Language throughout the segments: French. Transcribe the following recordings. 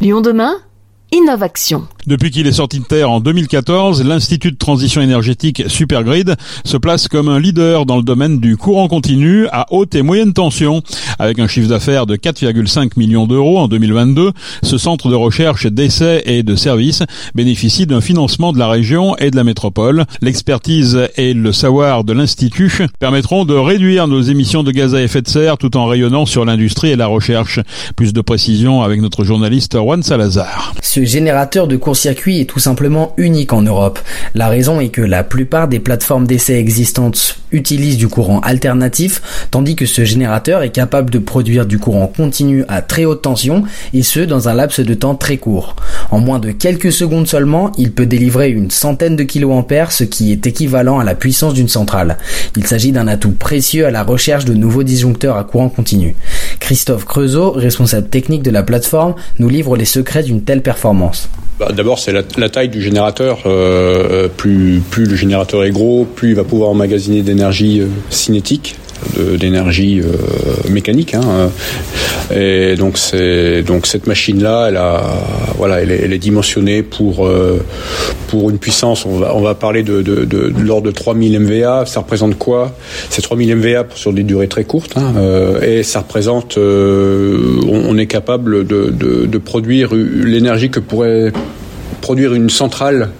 Lyon demain Innovation. Depuis qu'il est sorti de terre en 2014, l'Institut de transition énergétique Supergrid se place comme un leader dans le domaine du courant continu à haute et moyenne tension. Avec un chiffre d'affaires de 4,5 millions d'euros en 2022, ce centre de recherche, d'essais et de services bénéficie d'un financement de la région et de la métropole. L'expertise et le savoir de l'Institut permettront de réduire nos émissions de gaz à effet de serre tout en rayonnant sur l'industrie et la recherche. Plus de précisions avec notre journaliste Juan Salazar. Ce générateur de court-circuit est tout simplement unique en Europe. La raison est que la plupart des plateformes d'essai existantes utilisent du courant alternatif, tandis que ce générateur est capable de produire du courant continu à très haute tension, et ce dans un laps de temps très court. En moins de quelques secondes seulement, il peut délivrer une centaine de kiloampères, ce qui est équivalent à la puissance d'une centrale. Il s'agit d'un atout précieux à la recherche de nouveaux disjoncteurs à courant continu. Christophe Creusot, responsable technique de la plateforme, nous livre les secrets d'une telle performance. Bah, D'abord, c'est la, taille du générateur. Euh, plus, plus le générateur est gros, plus il va pouvoir emmagasiner d'énergie euh, cinétique d'énergie euh, mécanique. Hein. Et donc donc cette machine là, elle voilà, elle est, dimensionnée pour euh, pour une puissance. On va on va parler de, de, de, l'ordre de 3000 MVA. Ça représente quoi? C'est 3000 MVA sur des durées très courtes. Hein. Euh, et ça représente, euh, on, on, est capable de, de produire l'énergie que pourrait produire une centrale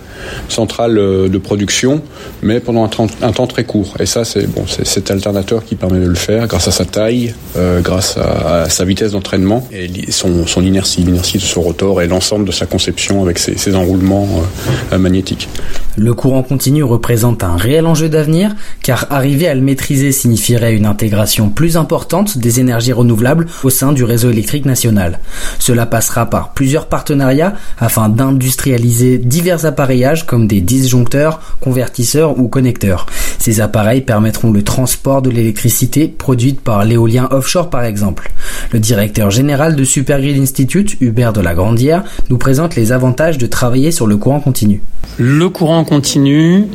centrale euh, de production, mais pendant un, temps, très court. Et ça, c'est bon, cet alternateur qui permet de le faire grâce à sa taille, euh, grâce à, sa vitesse d'entraînement et son, inertie, l'inertie de son rotor et l'ensemble de sa conception avec ses, ses enroulements euh, magnétiques. Le courant continu représente un réel enjeu d'avenir, car arriver à le maîtriser signifierait une intégration plus importante des énergies renouvelables au sein du réseau électrique national. Cela passera par plusieurs partenariats afin d'industrialiser divers appareillages comme des disjoncteurs, convertisseurs ou connecteurs. Ces appareils permettront le transport de l'électricité produite par l'éolien offshore par exemple. Le directeur général de Supergrid Institute, Hubert de la Grandière, nous présente les avantages de travailler sur le courant continu. Continu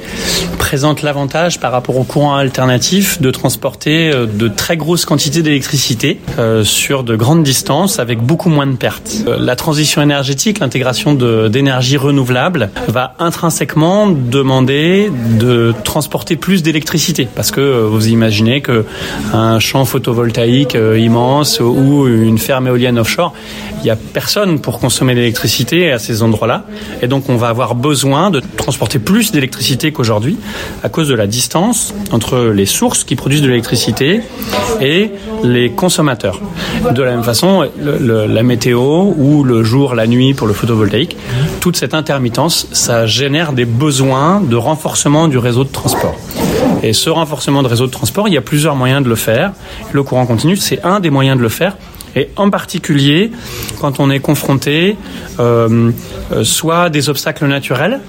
présente l'avantage par rapport au courant alternatif de transporter de très grosses quantités d'électricité euh, sur de grandes distances avec beaucoup moins de pertes. Euh, la transition énergétique, l'intégration d'énergie renouvelable va intrinsèquement demander de transporter plus d'électricité parce que euh, vous imaginez que un champ photovoltaïque euh, immense ou une ferme éolienne offshore, il n'y a personne pour consommer l'électricité à ces endroits-là et donc on va avoir besoin de transporter plus d'électricité qu'aujourd'hui à cause de la distance entre les sources qui produisent de l'électricité et les consommateurs. De la même façon, la météo ou le jour, la nuit pour le photovoltaïque, toute cette intermittence, ça génère des besoins de renforcement du réseau de transport. Et ce renforcement de réseau de transport, il y a plusieurs moyens de le faire. Le courant continu, c'est un des moyens de le faire et en particulier quand on est confronté euh, soit à des obstacles naturels,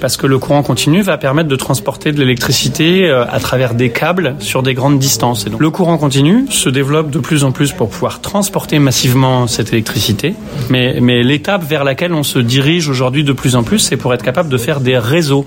parce que le courant continu va permettre de transporter de l'électricité à travers des câbles sur des grandes distances. Et donc, le courant continu se développe de plus en plus pour pouvoir transporter massivement cette électricité, mais, l'étape vers laquelle on se dirige aujourd'hui de plus en plus, c'est pour être capable de faire des réseaux.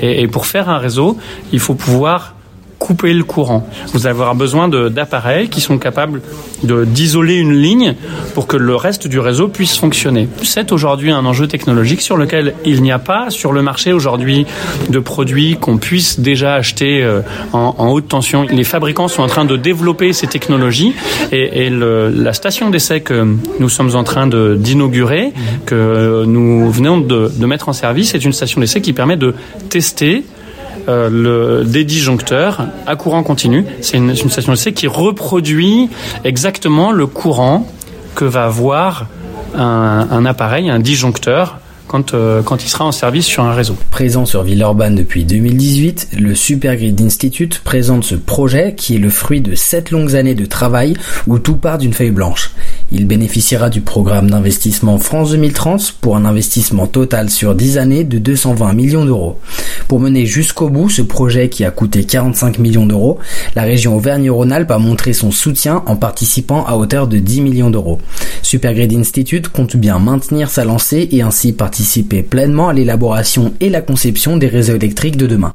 Et pour faire un réseau, il faut pouvoir couper le courant. Vous avoir besoin d'appareils qui sont capables d'isoler une ligne pour que le reste du réseau puisse fonctionner. C'est aujourd'hui un enjeu technologique sur lequel il n'y a pas sur le marché aujourd'hui de produits qu'on puisse déjà acheter en, en, haute tension. Les fabricants sont en train de développer ces technologies et, la station d'essai que nous sommes en train d'inaugurer, que nous venons de, de mettre en service, est une station d'essai qui permet de tester euh, le, des disjoncteurs à courant continu. C'est une, station d'essai qui reproduit exactement le courant que va avoir un, un appareil, un disjoncteur quand, euh, quand, il sera en service sur un réseau. Présent sur Villeurbanne depuis 2018, le Supergrid Institute présente ce projet qui est le fruit de sept longues années de travail où tout part d'une feuille blanche. Il bénéficiera du programme d'investissement France 2030 pour un investissement total sur 10 années de 220 millions d'euros. Pour mener jusqu'au bout ce projet qui a coûté 45 millions d'euros, la région Auvergne-Rhône-Alpes a montré son soutien en participant à hauteur de 10 millions d'euros. Supergrid Institute compte bien maintenir sa lancée et ainsi participer pleinement à l'élaboration et la conception des réseaux électriques de demain.